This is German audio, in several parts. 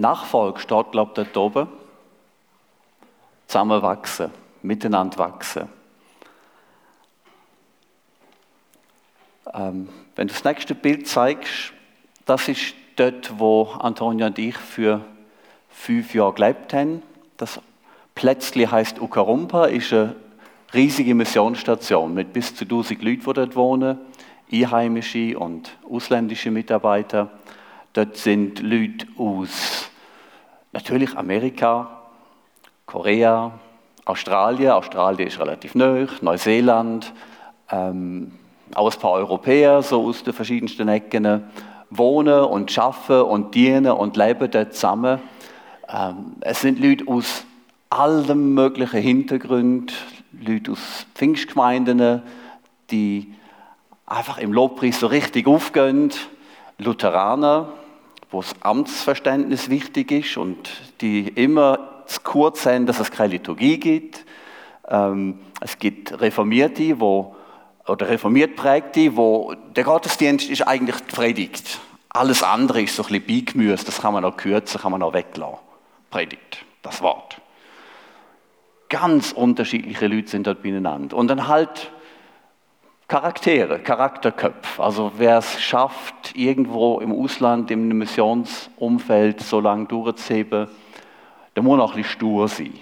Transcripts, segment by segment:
Nachfolge steht, glaube ich, dort oben. Zusammenwachsen, miteinander wachsen. Ähm, wenn du das nächste Bild zeigst, das ist dort, wo Antonia und ich für fünf Jahre gelebt haben. Das Plätzli heißt Ukarumpa, ist eine riesige Missionsstation mit bis zu 1000 Leuten, die dort wohnen, einheimische und ausländische Mitarbeiter. Dort sind Leute aus natürlich Amerika, Korea, Australien. Australien ist relativ neu, Neuseeland, ähm, auch ein paar Europäer, so aus den verschiedensten Ecken, wohnen und arbeiten und dienen und leben dort zusammen. Ähm, es sind Leute aus allen möglichen Hintergründen, Leute aus Pfingstgemeinden, die einfach im Lobpreis so richtig aufgehen, Lutheraner, wo das Amtsverständnis wichtig ist und die immer zu kurz sind, dass es keine Liturgie gibt. Ähm, es gibt Reformierte, wo, oder reformiert Prägte, wo der Gottesdienst ist eigentlich die Predigt. Alles andere ist so ein bisschen Beigemüse, das kann man noch kürzen, kann man noch weglassen. Predigt, das Wort. Ganz unterschiedliche Leute sind dort beieinander. Und dann halt Charaktere, Charakterköpfe. Also wer es schafft, irgendwo im Ausland, einem Missionsumfeld so lange durchzuheben, der muss auch ein bisschen stur sein.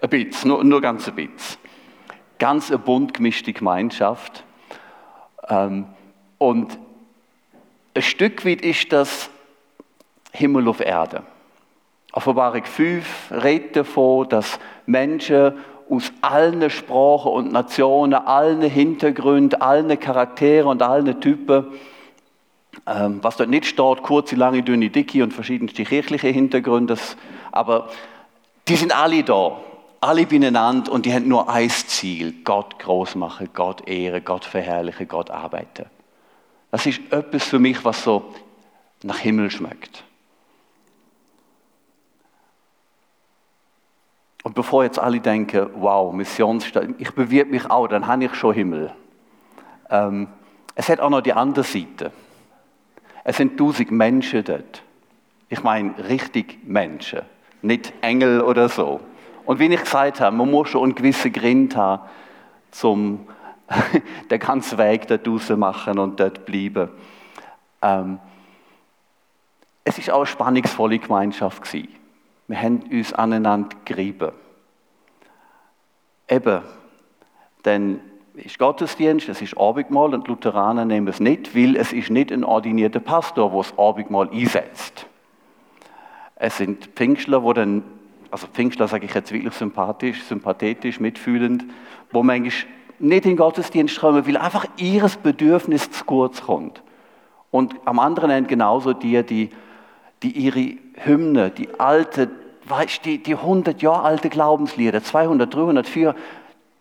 Ein bisschen, nur, nur ganz ein bisschen. Ganz eine bunt gemischte Gemeinschaft. Ähm, und ein Stück weit ist das Himmel auf Erde. Offenbarung 5 redet davon, dass Menschen aus allen Sprachen und Nationen, allen Hintergründen, allen Charakteren und allen Typen, ähm, was dort nicht steht, kurze, lange, dünne, dicke und verschiedenste kirchliche Hintergründe, aber die sind alle da, alle beieinander und die haben nur ein Ziel, Gott groß machen, Gott ehren, Gott verherrlichen, Gott arbeiten. Das ist etwas für mich, was so nach Himmel schmeckt. Und bevor jetzt alle denken, wow, Missionsstadt, ich bewirb mich auch, dann habe ich schon Himmel. Ähm, es hat auch noch die andere Seite. Es sind tausend Menschen dort. Ich meine richtig Menschen, nicht Engel oder so. Und wie ich gesagt habe, man muss schon einen gewissen Grind haben, um den ganzen Weg dort raus machen und dort bleiben. Ähm, es ist auch eine spannungsvolle Gemeinschaft gewesen. Wir haben uns aneinander gerieben. Eben, denn ist Gottesdienst, es ist Abendmahl und Lutheraner nehmen es nicht, weil es ist nicht ein ordinierter Pastor, der das Abendmahl einsetzt. Es sind Pfingstler, wo dann, also Pfingstler sage ich jetzt wirklich sympathisch, sympathetisch, mitfühlend, wo manchmal nicht in den Gottesdienst kommen, weil einfach ihres Bedürfnis zu kurz kommt. Und am anderen Ende genauso die, die, die ihre Hymne, die alte die, die 100 Jahre alte Glaubenslieder, 200, 300, 400,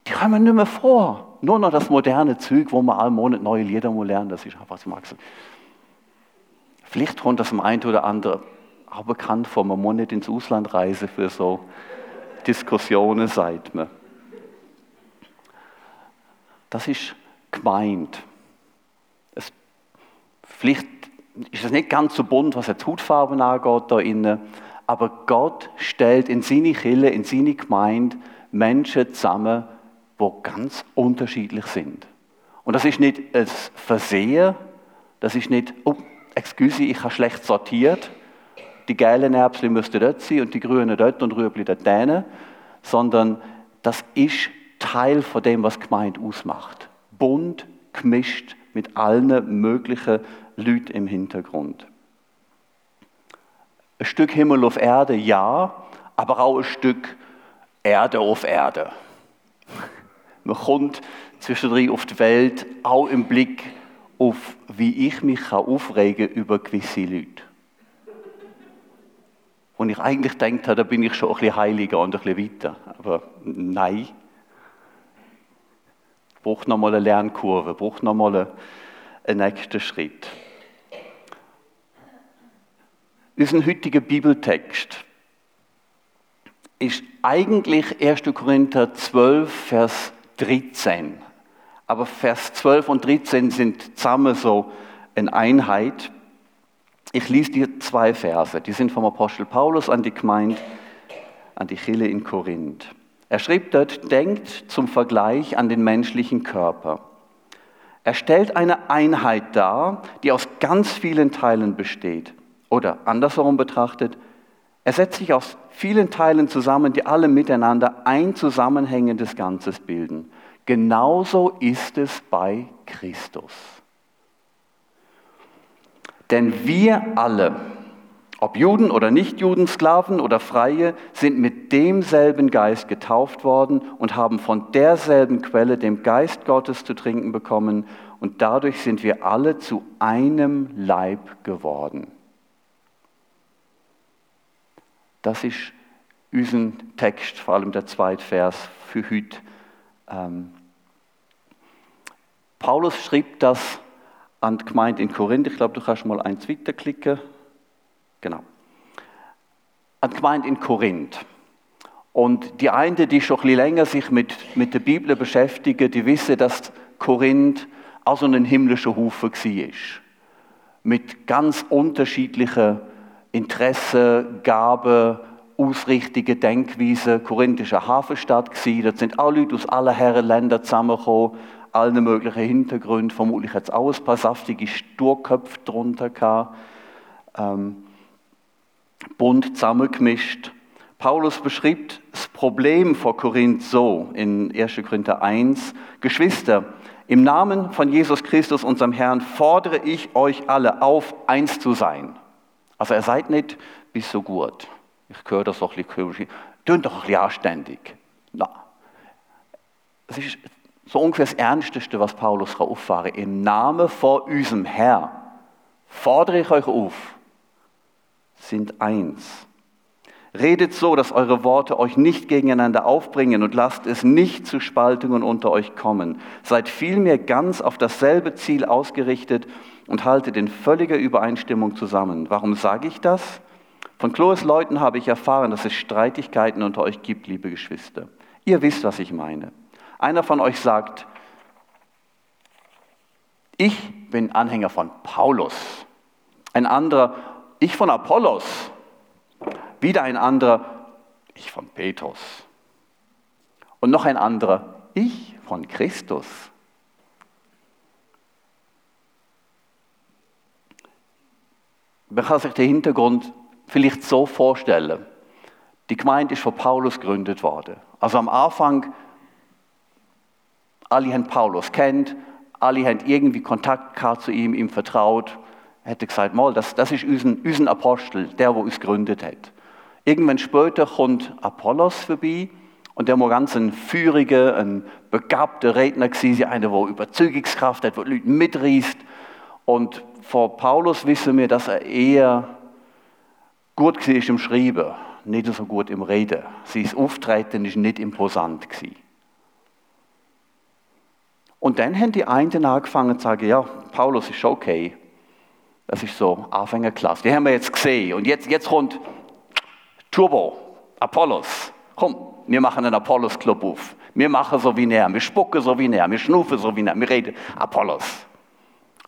die kommen nicht mehr vor. Nur noch das moderne Zug, wo man alle Monat neue Lieder muss lernen, das ist einfach was Max. Vielleicht kommt das im einen oder anderen auch bekannt vor, man muss nicht ins Ausland reisen für so Diskussionen, sagt man. Das ist gemeint. Es, vielleicht ist es nicht ganz so bunt, was die Hautfarben angeht da innen, aber Gott stellt in seine Kille, in seine Gemeinde Menschen zusammen, die ganz unterschiedlich sind. Und das ist nicht ein Versehen, das ist nicht, oh, excuse, ich habe schlecht sortiert, die gelben Erbsen müssten dort sein und die grünen dort und Rüebli dort denen, sondern das ist Teil von dem, was Gemeinde ausmacht. Bunt, gemischt mit allen möglichen Leuten im Hintergrund. Ein Stück Himmel auf Erde, ja, aber auch ein Stück Erde auf Erde. Man kommt zwischendrin auf die Welt, auch im Blick auf, wie ich mich aufregen kann über gewisse Leute. Und ich eigentlich denke, da bin ich schon ein bisschen heiliger und ein bisschen weiter. Aber nein. Braucht nochmal eine Lernkurve, braucht nochmal einen nächsten Schritt. Unser heutiger Bibeltext ist eigentlich 1. Korinther 12, Vers 13. Aber Vers 12 und 13 sind zusammen so eine Einheit. Ich lese dir zwei Verse, die sind vom Apostel Paulus an die Gemeinde, an die Chille in Korinth. Er schrieb dort, denkt zum Vergleich an den menschlichen Körper. Er stellt eine Einheit dar, die aus ganz vielen Teilen besteht. Oder andersherum betrachtet, er setzt sich aus vielen Teilen zusammen, die alle miteinander ein zusammenhängendes Ganzes bilden. Genauso ist es bei Christus. Denn wir alle, ob Juden oder Nichtjuden, Sklaven oder Freie, sind mit demselben Geist getauft worden und haben von derselben Quelle, dem Geist Gottes, zu trinken bekommen. Und dadurch sind wir alle zu einem Leib geworden. Das ist unser Text, vor allem der zweite Vers für heute. Ähm, Paulus schrieb das an die Gemeinde in Korinth. Ich glaube, du kannst mal eins weiterklicken. Genau. An die Gemeinde in Korinth. Und die einen, die schon ein bisschen länger sich mit, mit der Bibel beschäftigen, die wissen, dass Korinth auch so ein himmlischer Haufen war. Mit ganz unterschiedlichen Interessen, Gaben, Ausrichtungen, Denkweisen. Korinth war eine Hafenstadt. Dort sind alle Leute aus allen Herren Ländern zusammengekommen, allen möglichen Hintergründen. Vermutlich hat es auch ein paar saftige Sturköpfe drunter gehabt. Ähm, bunt zusammengemischt. Paulus beschreibt das Problem vor Korinth so in 1. Korinther 1. Geschwister, im Namen von Jesus Christus, unserem Herrn, fordere ich euch alle auf, eins zu sein. Also er seid nicht bis so gut. Ich höre das auch ein bisschen, tun doch ein bisschen anständig. Na, es ist so ungefähr das Ernsteste, was Paulus auffahren kann. Im Namen von unserem Herr fordere ich euch auf, sind eins. Redet so, dass eure Worte euch nicht gegeneinander aufbringen und lasst es nicht zu Spaltungen unter euch kommen. Seid vielmehr ganz auf dasselbe Ziel ausgerichtet und haltet in völliger Übereinstimmung zusammen. Warum sage ich das? Von Chloes Leuten habe ich erfahren, dass es Streitigkeiten unter euch gibt, liebe Geschwister. Ihr wisst, was ich meine. Einer von euch sagt, ich bin Anhänger von Paulus. Ein anderer, ich von Apollos. Wieder ein anderer, ich von Petrus. Und noch ein anderer, ich von Christus. Man kann sich den Hintergrund vielleicht so vorstellen. Die Gemeinde ist von Paulus gegründet worden. Also am Anfang, alle haben Paulus kennt, alle haben irgendwie Kontakt gehabt zu ihm, ihm vertraut. Er hätte gesagt, mal, das, das ist unser, unser Apostel, der, wo uns gegründet hat. Irgendwann später kommt Apollos vorbei und der war ganz ein führiger, ein begabter Redner gewesen, einer, der Überzeugungskraft hat, der Leute mitreißt. Und vor Paulus wissen wir, dass er eher gut war im Schreiben, nicht so gut im Reden. Sein Auftreten ist nicht imposant. Und dann haben die einen angefangen zu sagen, ja, Paulus ist okay. Das ist so Anfängerklasse. Die haben wir jetzt gesehen. Und jetzt, jetzt kommt Turbo, Apollos. Komm, wir machen einen Apollos-Club auf. Wir machen so wie er, wir spucken so wie er, wir schnufen so wie er, wir reden Apollos.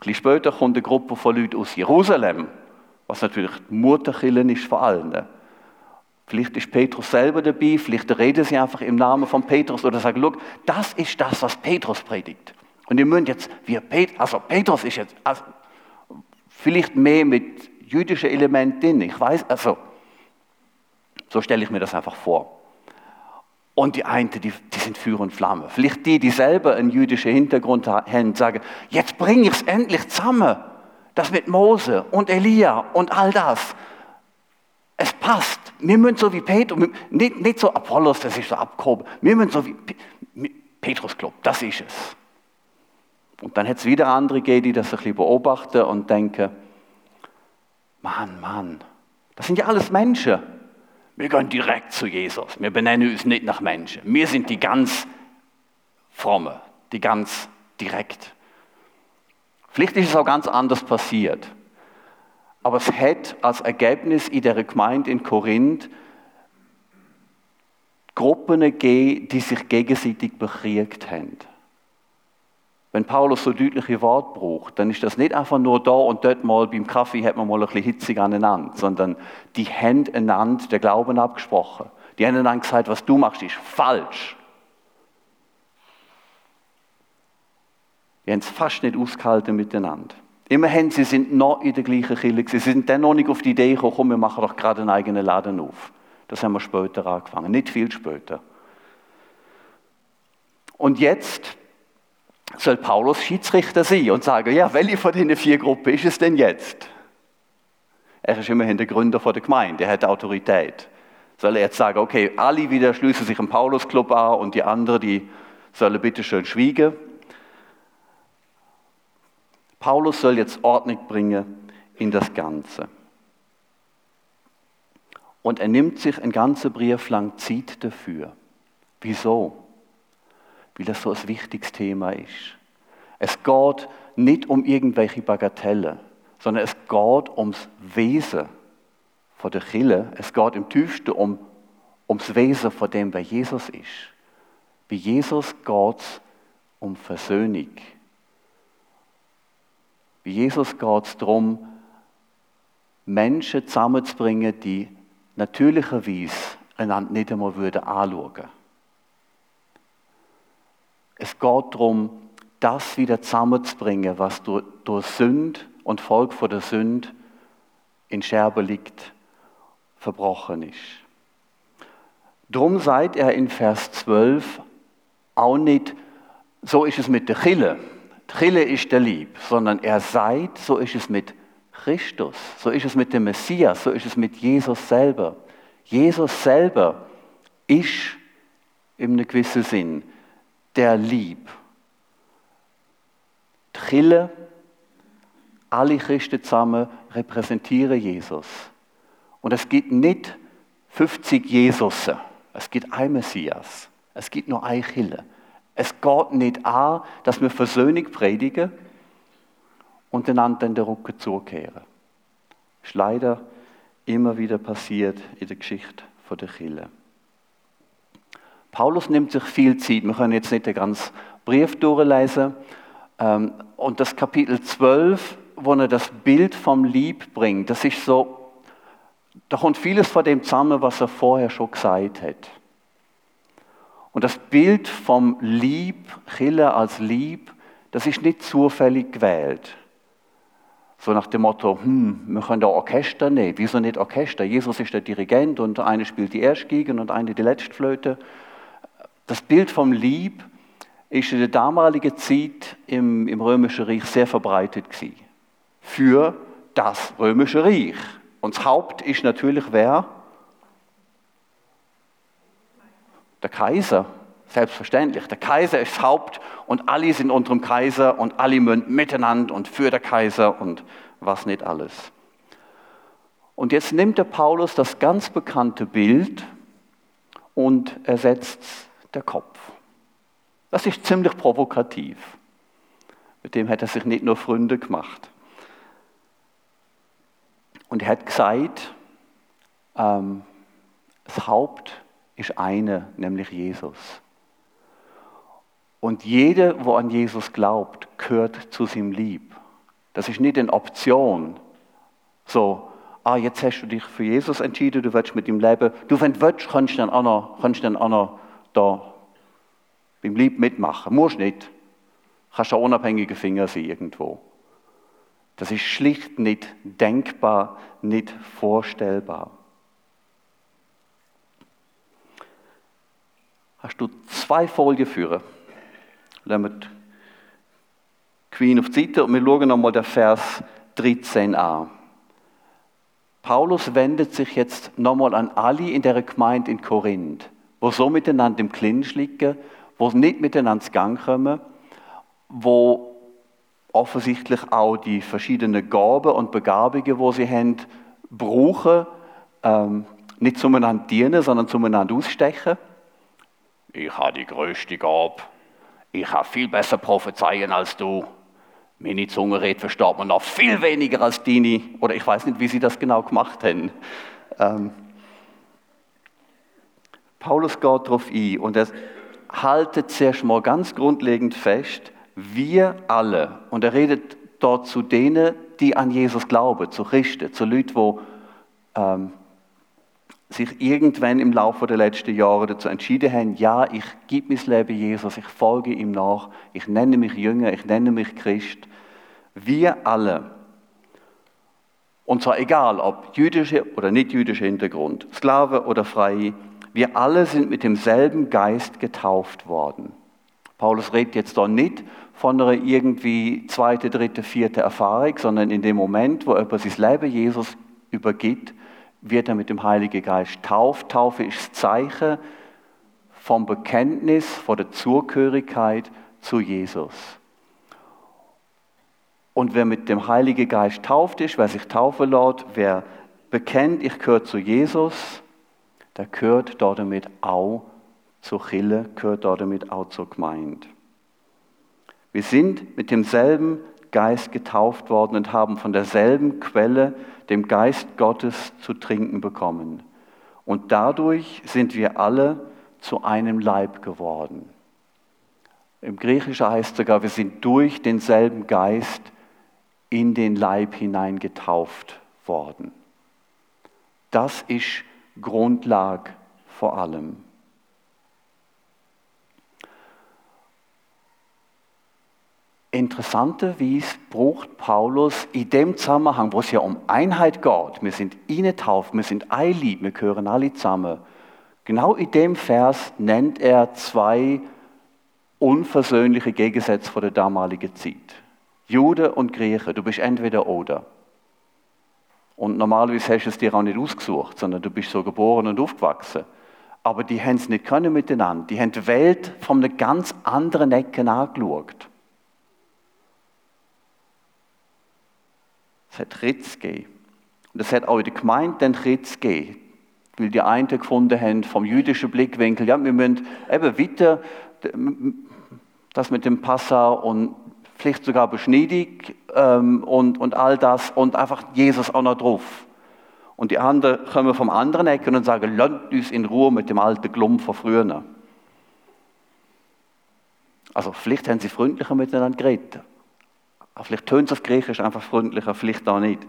Bisschen später kommt eine Gruppe von Leuten aus Jerusalem was natürlich die Mutterkille ist vor allen. Vielleicht ist Petrus selber dabei, vielleicht reden sie einfach im Namen von Petrus oder sagen, look, das ist das, was Petrus predigt. Und ihr müsst jetzt, wie Pet also Petrus ist jetzt, also vielleicht mehr mit jüdischen Elementen ich weiß, also, so stelle ich mir das einfach vor. Und die einen, die, die sind Feuer und Flamme. Vielleicht die, die selber einen jüdischen Hintergrund haben, sagen, jetzt bringe ich es endlich zusammen. Das mit Mose und Elia und all das. Es passt. Wir müssen so wie Petrus, nicht, nicht so Apollos, das ist so abgehoben. Wir müssen so wie Petrus Club, das ist es. Und dann hat es wieder andere gegeben, die das ein bisschen beobachten und denken, Mann, Mann, das sind ja alles Menschen. Wir gehen direkt zu Jesus. Wir benennen uns nicht nach Menschen. Wir sind die ganz fromme, die ganz direkt. Vielleicht ist es auch ganz anders passiert. Aber es hat als Ergebnis in der Gemeinde in Korinth Gruppen gegeben, die sich gegenseitig bekriegt haben. Wenn Paulus so deutliche Worte braucht, dann ist das nicht einfach nur da und dort mal beim Kaffee hat man mal ein bisschen hitzig aneinander, sondern die haben einander der Glauben abgesprochen. Die haben einander gesagt, was du machst, ist falsch. Die haben es fast nicht ausgehalten miteinander. Immerhin, sie sind noch in der gleichen Kirche. Sie sind dann noch nicht auf die Idee gekommen, komm, wir machen doch gerade einen eigenen Laden auf. Das haben wir später angefangen, nicht viel später. Und jetzt soll Paulus Schiedsrichter sein und sagen, ja, welche von den vier Gruppen ist es denn jetzt? Er ist immerhin der Gründer der Gemeinde, er hat Autorität. Soll er jetzt sagen, okay, alle wieder schließen sich im Paulusclub an und die anderen, die sollen bitte schön schwiegen? Paulus soll jetzt Ordnung bringen in das Ganze. Und er nimmt sich ein ganzer Brief lang Zeit dafür. Wieso? Weil das so ein wichtiges Thema ist. Es geht nicht um irgendwelche Bagatellen, sondern es geht ums Wesen von der Chille. Es geht im tiefsten um, ums Wesen von dem, wer Jesus ist. Bei Jesus geht es um Versöhnung. Bei Jesus geht es darum, Menschen zusammenzubringen, die natürlicherweise einander nicht einmal würden anschauen Es geht darum, das wieder zusammenzubringen, was durch, durch Sünde und Volk von der Sünde in Scherbe liegt, verbrochen ist. Drum seid er in Vers 12 auch nicht, so ist es mit der Chille. Die Chille ist der Lieb, sondern er seid, so ist es mit Christus, so ist es mit dem Messias, so ist es mit Jesus selber. Jesus selber ist in einem gewissen Sinn der Lieb. Die Chille, alle Christen zusammen repräsentieren Jesus. Und es gibt nicht 50 Jesusse, es gibt ein Messias, es gibt nur eine Chille. Es geht nicht an, dass wir Versöhnung predigen und einander den Rücken zukehren. Das ist leider immer wieder passiert in der Geschichte der Kirche. Paulus nimmt sich viel Zeit. Wir können jetzt nicht den ganzen Brief durchlesen. Ähm, und das Kapitel 12, wo er das Bild vom Lieb bringt, das ist so, da kommt vieles von dem zusammen, was er vorher schon gesagt hat. Und das Bild vom Lieb, Chille als Lieb, das ist nicht zufällig gewählt. So nach dem Motto, hm, wir können da Orchester nehmen. Wieso nicht Orchester? Jesus ist der Dirigent und eine spielt die Erstgeige und eine die Letztflöte. Das Bild vom Lieb ist in der damaligen Zeit im, im Römischen Reich sehr verbreitet gewesen. Für das Römische Reich. Und das Haupt ist natürlich wer? Der Kaiser, selbstverständlich. Der Kaiser ist das Haupt und alle sind unter dem Kaiser und alle müssen miteinander und für der Kaiser und was nicht alles. Und jetzt nimmt der Paulus das ganz bekannte Bild und ersetzt der Kopf. Das ist ziemlich provokativ. Mit dem hat er sich nicht nur Freunde gemacht. Und er hat gesagt, ähm, das Haupt ist eine, nämlich Jesus. Und jeder, der an Jesus glaubt, gehört zu seinem Lieb. Das ist nicht eine Option. So, ah, jetzt hast du dich für Jesus entschieden, du willst mit ihm leben. Du, wenn du willst, kannst du dann auch noch, kannst dann auch noch da beim Lieb mitmachen. Musst nicht. Kannst auch unabhängige Finger sein irgendwo. Das ist schlicht nicht denkbar, nicht vorstellbar. hast du zwei Folien führen. Lassen wir die Queen auf die Seite und wir schauen nochmal den Vers 13 an. Paulus wendet sich jetzt nochmal an alle in der Gemeinde in Korinth, wo so miteinander im Clinch liegen, wo nicht miteinander zu Gang kommen, wo offensichtlich auch die verschiedenen Gaben und Begabungen, wo sie haben, brauchen, ähm, nicht zueinander dienen, sondern zueinander ausstechen ich habe die größte Gabe, ich habe viel besser prophezeien als du. Meine Zunge redet, versteht man noch viel weniger als deine. Oder ich weiß nicht, wie sie das genau gemacht haben. Ähm, Paulus geht darauf ein und er haltet zuerst mal ganz grundlegend fest, wir alle, und er redet dort zu denen, die an Jesus glauben, zu Christen, zu Leuten, die ähm, sich irgendwann im Laufe der letzten Jahre dazu entschieden haben, ja, ich gebe mein Leben Jesus, ich folge ihm nach, ich nenne mich Jünger, ich nenne mich Christ. Wir alle, und zwar egal, ob jüdische oder nicht jüdische Hintergrund, Sklave oder Freie, wir alle sind mit demselben Geist getauft worden. Paulus redet jetzt doch nicht von einer irgendwie zweite, dritte, vierte Erfahrung, sondern in dem Moment, wo jemand sein Leben Jesus übergibt, wird er mit dem Heiligen Geist tauft. Taufe ist das Zeichen vom Bekenntnis, von der Zugehörigkeit zu Jesus. Und wer mit dem Heiligen Geist tauft ist, wer sich taufen lässt, wer bekennt, ich gehöre zu Jesus, der gehört damit auch zur Chille, gehört damit auch zur Gemeinde. Wir sind mit demselben Geist getauft worden und haben von derselben Quelle, dem Geist Gottes, zu trinken bekommen. Und dadurch sind wir alle zu einem Leib geworden. Im Griechischen heißt sogar, wir sind durch denselben Geist in den Leib hinein getauft worden. Das ist Grundlage vor allem. Interessanterweise braucht Paulus in dem Zusammenhang, wo es ja um Einheit geht, wir sind tauft, wir sind ein Lieb, wir gehören alle zusammen. Genau in dem Vers nennt er zwei unversöhnliche Gegensätze vor der damaligen Zeit. Jude und Grieche, du bist entweder oder. Und normalerweise hast du es dir auch nicht ausgesucht, sondern du bist so geboren und aufgewachsen. Aber die haben es nicht können miteinander. Die haben die Welt von einer ganz anderen Ecke angeschaut. Es hat Ritz gegeben. Und es hat auch in der Gemeinde den Ritz gegeben. Weil die einen gefunden haben, vom jüdischen Blickwinkel, ja, wir müssen eben weiter das mit dem Passa und vielleicht sogar Beschneidung ähm, und, und all das und einfach Jesus auch noch drauf. Und die anderen kommen vom anderen Ecken und sagen, lasst uns in Ruhe mit dem alten Glump von früher. Also vielleicht haben sie freundlicher miteinander geredet. Vielleicht tönt es auf Griechisch einfach freundlicher, vielleicht auch nicht.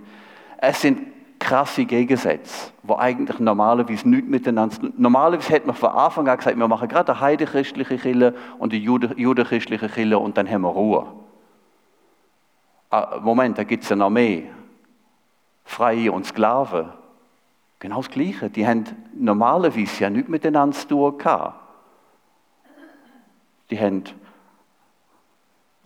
Es sind krasse Gegensätze, wo eigentlich normalerweise nichts miteinander. Normalerweise hätte man von Anfang an gesagt, wir machen gerade eine heidechristliche Kille und eine judenchristliche Kille und dann haben wir Ruhe. Ah, Moment, da gibt es noch mehr. Freie und Sklaven. Genau das Gleiche. Die haben normalerweise ja nichts miteinander zu tun gehabt. Die haben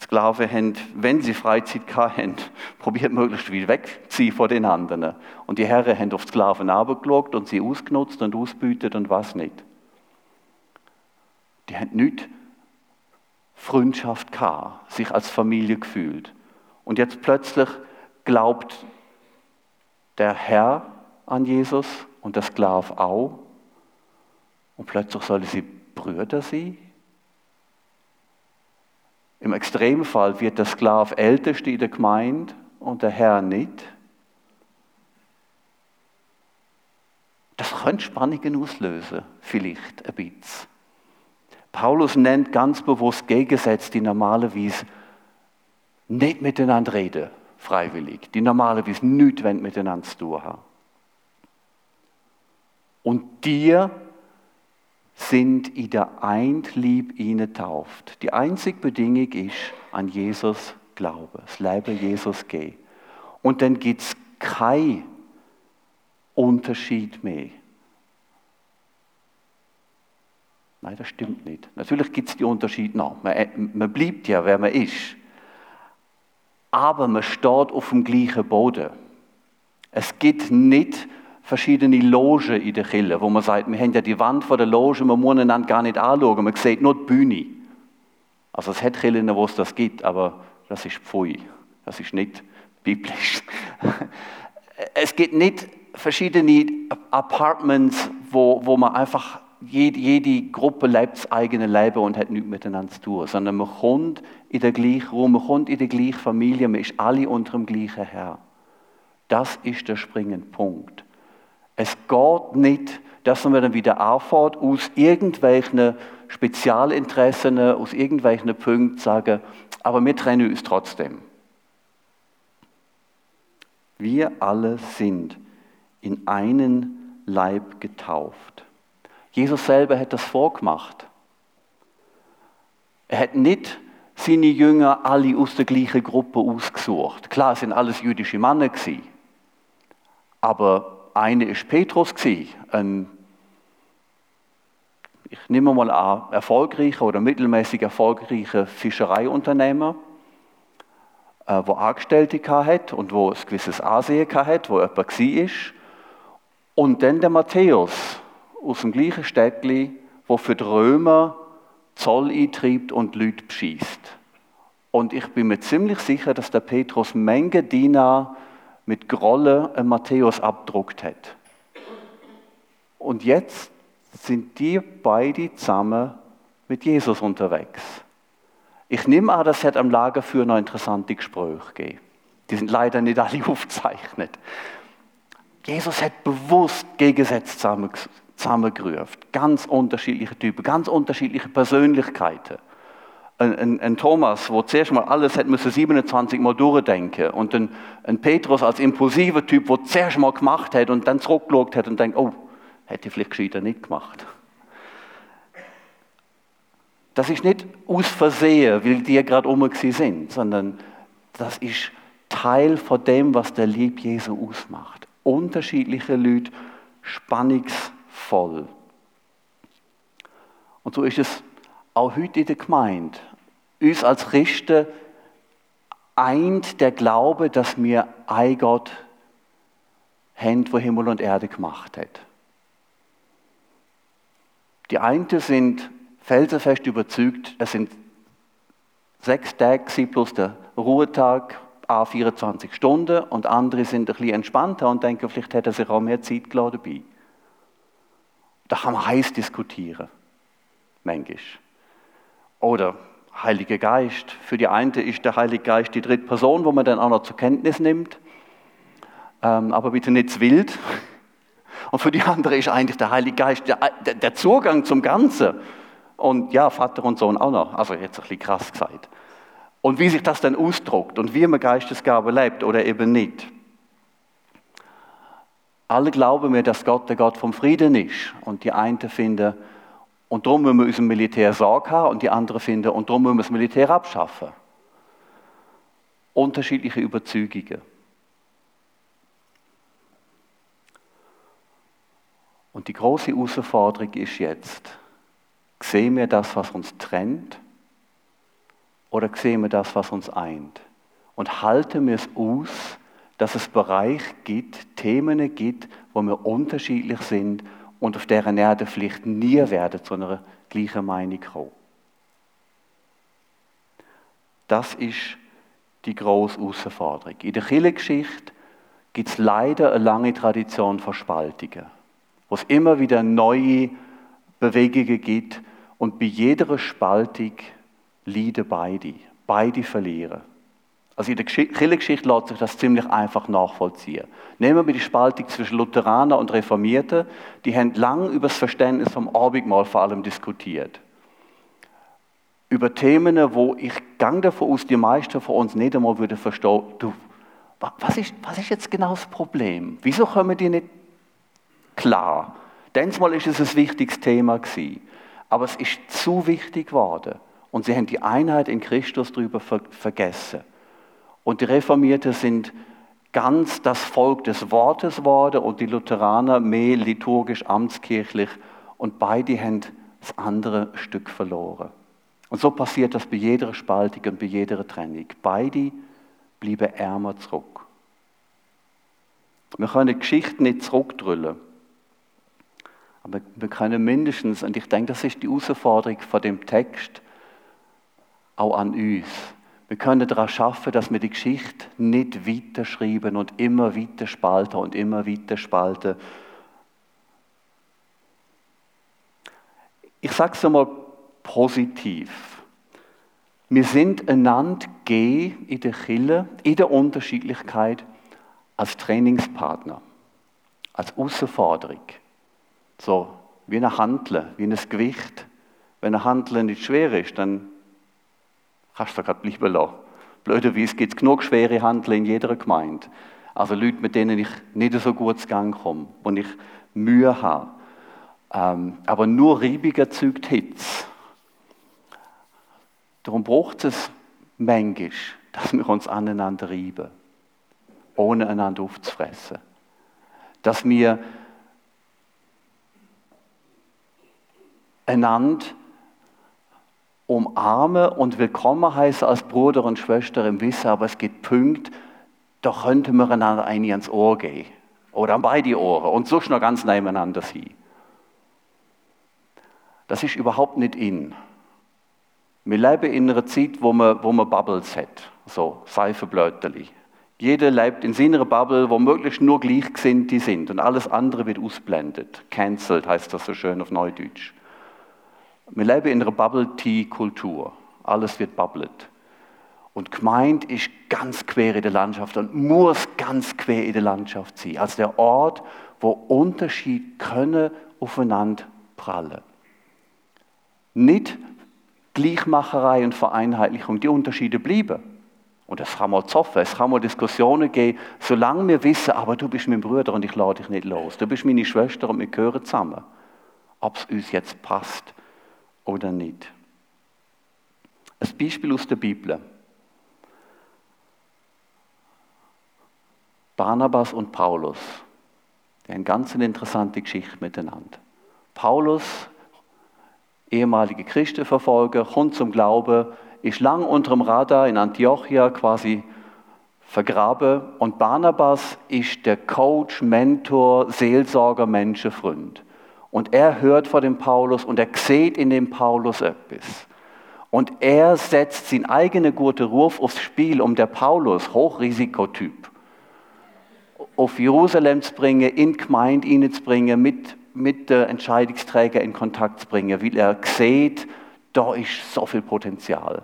Sklaven haben, wenn sie Freizeit hatten, probiert möglichst viel wegzuziehen von den anderen. Und die Herren haben auf die Sklaven abgeschaut und sie ausgenutzt und ausbütet und was nicht. Die haben nicht Freundschaft gehabt, sich als Familie gefühlt. Und jetzt plötzlich glaubt der Herr an Jesus und der Sklave auch. Und plötzlich sollen sie Brüder sein. Im Extremfall wird der Sklave älteste in der Gemeinde und der Herr nicht. Das könnte Spannungen auslösen, vielleicht ein bisschen. Paulus nennt ganz bewusst Gegensätze, die normalerweise nicht miteinander reden, freiwillig, die normalerweise nichts miteinander zu tun haben. Und dir sind in der Eintlieb ihnen tauft. Die einzige Bedingung ist, an Jesus glauben, das Leben Jesus gehen. Und dann gibt es keinen Unterschied mehr. Nein, das stimmt nicht. Natürlich gibt es die Unterschiede noch. Man, man bleibt ja, wer man ist aber man steht auf dem gleichen Boden. Es gibt nicht verschiedene Logen in der Kille, wo man sagt, wir haben ja die Wand vor der Loge, man muss einander gar nicht anschauen, man sieht nur die Bühne. Also es hat Killen, wo es das gibt, aber das ist Pfui, das ist nicht biblisch. es gibt nicht verschiedene Apartments, wo, wo man einfach jede, jede Gruppe lebt das eigene Leben und hat nichts miteinander zu tun, sondern man kommt in den gleichen Raum, man kommt in die gleiche Familie, man ist alle unter dem gleichen Herr. Das ist der springende Punkt. Es geht nicht, dass man dann wieder anfährt, aus irgendwelchen Spezialinteressen, aus irgendwelchen Punkten sagen, aber wir trennen uns trotzdem. Wir alle sind in einen Leib getauft. Jesus selber hat das vorgemacht. Er hat nicht seine Jünger alle aus der gleichen Gruppe ausgesucht. Klar, es sind alles jüdische Männer gewesen. Aber eine ist Petrus gewesen, ein ich nehme mal an, erfolgreicher oder mittelmäßig erfolgreicher Fischereiunternehmer, äh, wo Angestellte hat und wo ein gewisses Ansehen hat, wo jemand war. Und dann der Matthäus aus dem gleichen Städtli, wo für die Römer Zoll eintreibt und Leute beschießt. Und ich bin mir ziemlich sicher, dass der Petrus Menge Diener mit Grolle Matthäus abdruckt hat. Und jetzt sind die beide zusammen mit Jesus unterwegs. Ich nehme an, das hat am Lagerfeuer noch interessante Gespräche gegeben. Die sind leider nicht alle aufgezeichnet. Jesus hat bewusst Gegensätze zusammengerufen. Ganz unterschiedliche Typen, ganz unterschiedliche Persönlichkeiten. Ein, ein, ein, Thomas, wo zuerst mal alles hat müssen 27 Mal durchdenken und ein, ein Petrus als impulsiver Typ, wo zuerst mal gemacht hat und dann zurückgeschaut hat und denkt, oh, hätte ich vielleicht gescheiter nicht gemacht. Das ist nicht aus Versehen, weil die gerade um sind, sondern das ist Teil von dem, was der Lieb Jesu ausmacht. Unterschiedliche Leute, spannungsvoll. Und so ist es auch heute in der Gemeinde. Uns als Christen eint der Glaube, dass wir ein Gott haben, wo Himmel und Erde gemacht hat. Die einen sind felsenfest überzeugt, es sind sechs Tage plus der Ruhetag, a 24 Stunden und andere sind ein bisschen entspannter und denken, vielleicht hätte er sich auch mehr Zeit gelassen dabei. Da kann man heiß diskutieren, manchmal. Oder Heiliger Geist. Für die eine ist der Heilige Geist die dritte Person, wo man dann auch noch zur Kenntnis nimmt. Ähm, aber bitte nicht zu wild. Und für die andere ist eigentlich der Heilige Geist der, der Zugang zum Ganzen. Und ja, Vater und Sohn auch noch. Also jetzt ein bisschen krass gesagt. Und wie sich das dann ausdruckt und wie man Geistesgabe lebt oder eben nicht. Alle glauben mir, dass Gott der Gott vom Frieden ist. Und die einen finden, und darum müssen wir unserem Militär Sorge haben. Und die anderen finden, und darum müssen wir das Militär abschaffen. Unterschiedliche Überzeugungen. Und die große Herausforderung ist jetzt, sehen wir das, was uns trennt, oder sehen wir das, was uns eint? Und halten wir es aus, dass es Bereiche gibt, Themen gibt, wo wir unterschiedlich sind und auf deren Erde vielleicht nie werden zu einer gleichen Meinung kommen. Das ist die grosse Herausforderung. In der Kirchengeschichte gibt es leider eine lange Tradition von Spaltungen wo es immer wieder neue Bewegungen gibt und bei jeder Spaltung leiden beide. Beide verlieren. Also in der Kirchengeschichte lässt sich das ziemlich einfach nachvollziehen. Nehmen wir die Spaltung zwischen Lutheraner und Reformierten. Die haben lang über das Verständnis vom Abendmahl vor allem diskutiert. Über Themen, wo ich gang davon aus, die meisten von uns nicht einmal würden verstehen, du, was ist, was ist jetzt genau das Problem? Wieso kommen die nicht klar. Mal ist es ein wichtiges Thema gewesen, aber es ist zu wichtig geworden und sie haben die Einheit in Christus darüber vergessen. Und die Reformierten sind ganz das Volk des Wortes geworden und die Lutheraner mehr liturgisch amtskirchlich und beide haben das andere Stück verloren. Und so passiert das bei jeder Spaltung und bei jeder Trennung. Beide bleiben ärmer zurück. Wir können die Geschichte nicht zurückdrüllen. Aber wir können mindestens, und ich denke, das ist die Herausforderung von dem Text, auch an uns. Wir können daran schaffen, dass wir die Geschichte nicht weiterschreiben und immer weiter spalten und immer weiter spalten. Ich sage es einmal positiv. Wir sind einander gegeben in der Kille, in der Unterschiedlichkeit als Trainingspartner als Herausforderung. So wie ein Handeln, wie ein Gewicht. Wenn ein Handeln nicht schwer ist, dann kannst du gerade bleiben lassen. Blöderweise gibt es genug schwere Handeln in jeder Gemeinde. Also Leute, mit denen ich nicht so gut zu Gang komme, wo ich Mühe habe. Ähm, aber nur Reibung erzeugt Hitze. Darum braucht es manchmal, dass wir uns aneinander reiben, ohne einander aufzufressen. Dass wir einander umarmen und willkommen heißen als Bruder und Schwester im Wissen, aber es gibt Punkte, da könnten wir einander eigentlich ans Ohr gehen. Oder an beide Ohren und so noch ganz nebeneinander sein. Das ist überhaupt nicht in. Wir leben in einer Zeit, wo man, wo man Bubbles hat, so Seifenblöterli. Jeder lebt in seiner Bubble, wo möglichst nur Gleichgesinnte sind und alles andere wird ausblendet. Cancelled heißt das so schön auf Neudeutsch. Wir leben in einer Bubble-Tea-Kultur. Alles wird bubblet. Und gemeint ist ganz quer in der Landschaft und muss ganz quer in der Landschaft sein. Als der Ort, wo Unterschiede können aufeinander prallen. Nicht Gleichmacherei und Vereinheitlichung, die Unterschiede bleiben. Und es kann mal zoffen, es kann mal Diskussionen geben, solange wir wissen, aber du bist mein Bruder und ich lade dich nicht los. Du bist meine Schwester und wir gehören zusammen. Ob es uns jetzt passt oder nicht. Ein Beispiel aus der Bibel. Barnabas und Paulus. Die haben ganz eine interessante Geschichte miteinander. Paulus ehemalige Christenverfolger, kommt zum Glauben, ist lang unter dem Radar in Antiochia quasi vergraben und Barnabas ist der Coach, Mentor, Seelsorger, Menschenfreund. Und er hört von dem Paulus und er sieht in dem Paulus etwas. Und er setzt seinen eigenen guten Ruf aufs Spiel, um der Paulus, Hochrisikotyp, auf Jerusalem zu bringen, in Gemeinde hineinzubringen, mit mit den Entscheidungsträgern in Kontakt zu bringen, weil er sieht, da ist so viel Potenzial.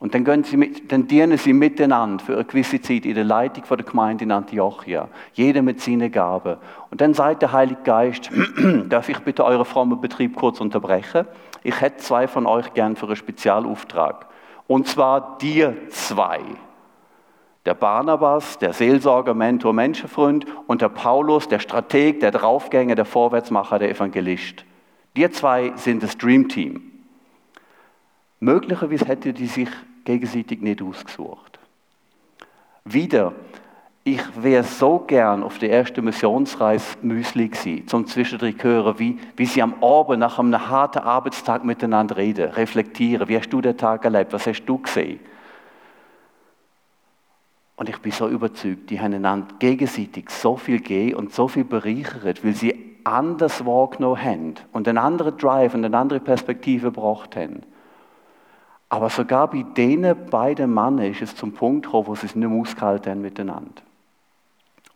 Und dann, gehen sie mit, dann dienen sie miteinander für eine gewisse Zeit in der Leitung der Gemeinde in Antiochia. Jeder mit seinen Gaben. Und dann sagt der Heilige Geist, darf ich bitte euren frommen Betrieb kurz unterbrechen? Ich hätte zwei von euch gern für einen Spezialauftrag. Und zwar dir zwei. Der Barnabas, der Seelsorger, Mentor, Menschenfreund und der Paulus, der Strateg, der Draufgänger, der Vorwärtsmacher, der Evangelist. Die zwei sind das Dream Team. Möglicherweise hätte die sich gegenseitig nicht ausgesucht. Wieder, ich wäre so gern auf der ersten Missionsreise Müsli gewesen, zum Zwischendurch hören, wie, wie sie am Abend nach einem harten Arbeitstag miteinander reden, reflektieren. Wie hast du den Tag erlebt? Was hast du gesehen? Und ich bin so überzeugt, die haben einander gegenseitig so viel gegeben und so viel bereichert, weil sie anders wahrgenommen haben und einen anderen Drive und eine andere Perspektive gebracht haben. Aber sogar bei denen beiden Männern ist es zum Punkt gekommen, wo sie es nicht mehr ausgehalten haben miteinander.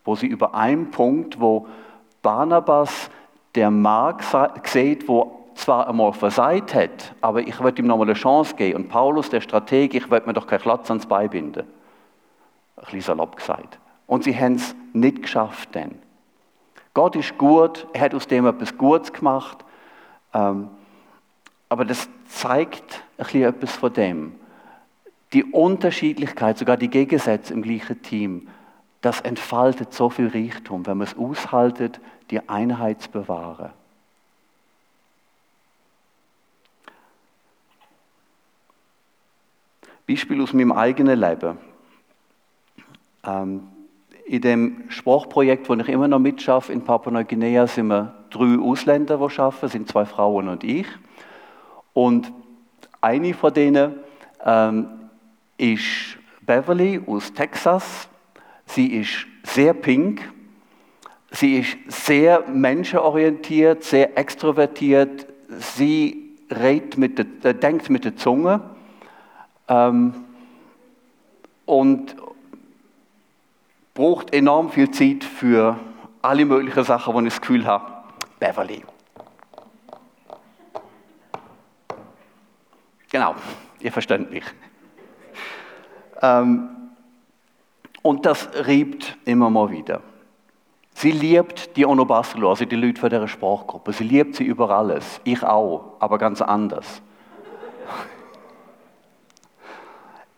Wo sie über einen Punkt, wo Barnabas der Mark sieht, wo zwar einmal versagt hat, aber ich würde ihm nochmal eine Chance geben. Und Paulus, der Strateg, ich würde mir doch kein Klatz ans Bein binden ein bisschen salopp gesagt. Und sie haben es nicht geschafft dann. Gott ist gut, er hat aus dem etwas Gutes gemacht. Ähm, aber das zeigt ein etwas von dem. Die Unterschiedlichkeit, sogar die Gegensätze im gleichen Team, das entfaltet so viel Reichtum, wenn man es aushaltet, die Einheit zu bewahren. Beispiel aus meinem eigenen Leben. Ähm, in dem Sprachprojekt, wo ich immer noch mitschaffe, in Papua-Neuguinea, sind wir drei Ausländer, die arbeiten, sind zwei Frauen und ich. Und eine von denen ähm, ist Beverly aus Texas. Sie ist sehr pink. Sie ist sehr menschenorientiert, sehr extrovertiert. Sie redet mit der, äh, denkt mit der Zunge. Ähm, und, braucht enorm viel Zeit für alle möglichen Sachen, wo ich das Gefühl habe, Beverly. Genau, ihr versteht mich. Ähm, und das riebt immer mal wieder. Sie liebt die Onobaslo, also die Leute von dieser Sprachgruppe. Sie liebt sie über alles. Ich auch, aber ganz anders.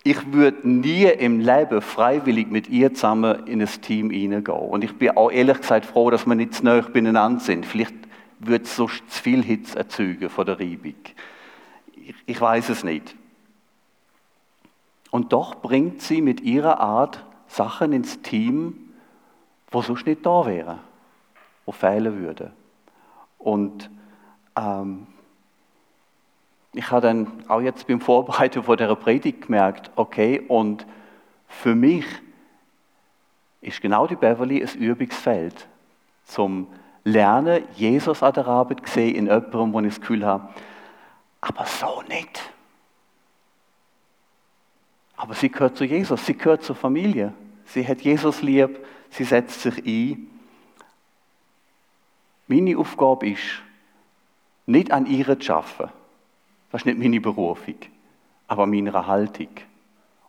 Ich würde nie im Leben freiwillig mit ihr zusammen in ein Team hineingehen. Und ich bin auch ehrlich gesagt froh, dass wir nicht zu nahe beieinander sind. Vielleicht würde es sonst zu viel Hitze erzeugen von der Reibung. Ich, weiß es nicht. Und doch bringt sie mit ihrer Art Sachen ins Team, wo sonst nicht da wären, wo fehlen würden. Und ähm, ich habe dann auch jetzt beim Vorbereiten von der Predigt gemerkt, okay, und für mich ist genau die Beverly ein Übungsfeld zum Lernen, Jesus an der Arbeit gesehen in jemandem, wo ich das Gefühl habe, aber so nicht. Aber sie gehört zu Jesus, sie gehört zur Familie. Sie hat Jesus lieb, sie setzt sich ein. Meine Aufgabe ist, nicht an ihr zu arbeiten. Das ist nicht meine Berufung, aber meine Haltung.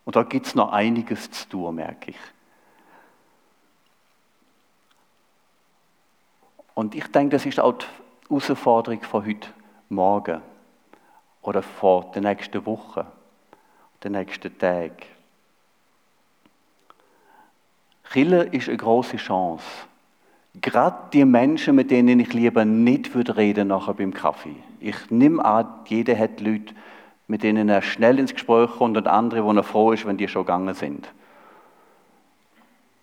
Und da gibt es noch einiges zu tun, merke ich. Und ich denke, das ist auch die Herausforderung von heute Morgen oder von der nächsten Woche, den nächsten Tag. Chille ist eine große Chance. Gerade die Menschen, mit denen ich lieber nicht würde reden nachher beim Kaffee. Ich nehme an, jeder hat Leute, mit denen er schnell ins Gespräch kommt und andere, wo er froh ist, wenn die schon gegangen sind.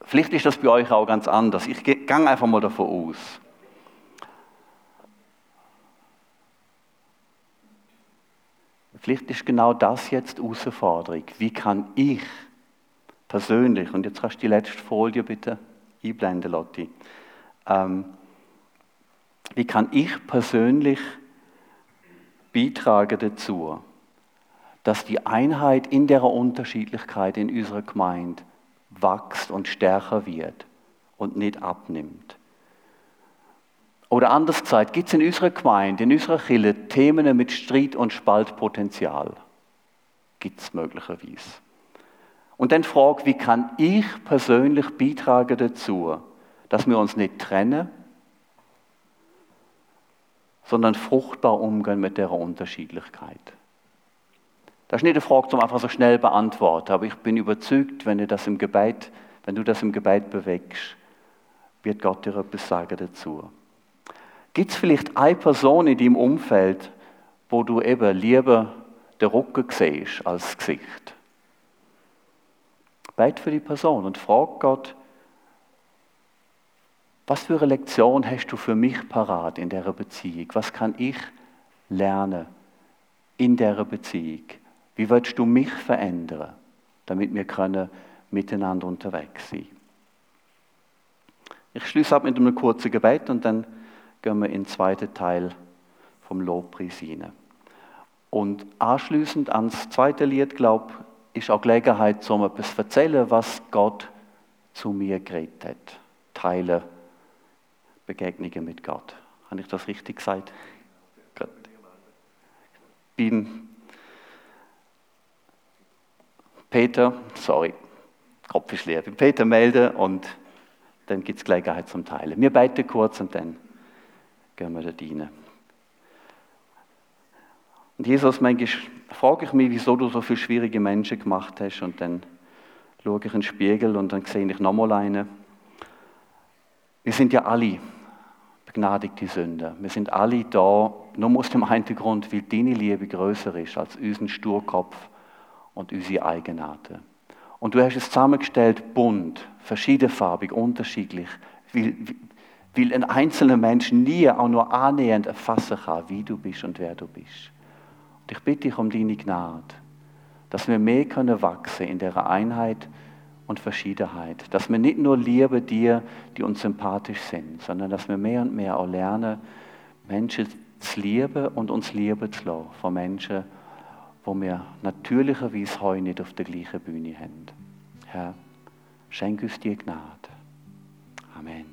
Vielleicht ist das bei euch auch ganz anders. Ich gehe einfach mal davon aus. Vielleicht ist genau das jetzt die Herausforderung. Wie kann ich persönlich, und jetzt kannst du die letzte Folie bitte einblenden, Lotti. Ähm, wie kann ich persönlich beitragen dazu, dass die Einheit in der Unterschiedlichkeit in unserer Gemeinde wächst und stärker wird und nicht abnimmt? Oder anders gesagt, gibt es in unserer Gemeinde, in unserer Kirche Themen mit Streit und Spaltpotenzial? Gibt es möglicherweise. Und dann frag, wie kann ich persönlich beitragen dazu, dass wir uns nicht trennen, sondern fruchtbar umgehen mit der Unterschiedlichkeit. Das ist nicht eine Frage, die einfach so schnell beantworten, aber ich bin überzeugt, wenn du das im Gebet, wenn du das im Gebet bewegst, wird Gott dir etwas sagen dazu. Gibt es vielleicht eine Person in deinem Umfeld, wo du eben lieber den Rücken siehst als das Gesicht? Beit für die Person und frag Gott, was für eine Lektion hast du für mich parat in der Beziehung? Was kann ich lernen in der Beziehung? Wie willst du mich verändern, damit wir können miteinander unterwegs sein? Ich schließe ab mit einem kurzen Gebet und dann gehen wir in den zweiten Teil vom Lobpreis hinein. Und anschließend ans zweite Lied, glaube ich, ist auch Gelegenheit, um etwas zu erzählen, was Gott zu mir geredet hat. Teile Begegnungen mit Gott. Habe ich das richtig gesagt? Gut. Bin Peter, sorry, Kopf ist leer. Bin Peter melden und dann gibt es Gelegenheit zum Teilen. Wir beten kurz und dann gehen wir da rein. Und Jesus, manchmal frage ich mich, wieso du so viele schwierige Menschen gemacht hast. Und dann schaue ich in den Spiegel und dann sehe ich nochmal einen. Wir sind ja alle begnadigte Sünder. Wir sind alle da, nur aus dem einen Grund, weil deine Liebe größer ist als unseren Sturkopf und unsere Eigenarten. Und du hast es zusammengestellt, bunt, verschiedenfarbig, unterschiedlich, weil, weil ein einzelner Mensch nie auch nur annähernd erfassen kann, wie du bist und wer du bist. Und ich bitte dich um deine Gnade, dass wir mehr können wachsen in der Einheit und Verschiedenheit. Dass wir nicht nur lieben dir, die uns sympathisch sind, sondern dass wir mehr und mehr auch lernen, Menschen zu lieben und uns lieben zu lassen von Menschen, wo wir natürlicherweise heute nicht auf der gleichen Bühne haben. Herr, schenk uns die Gnade. Amen.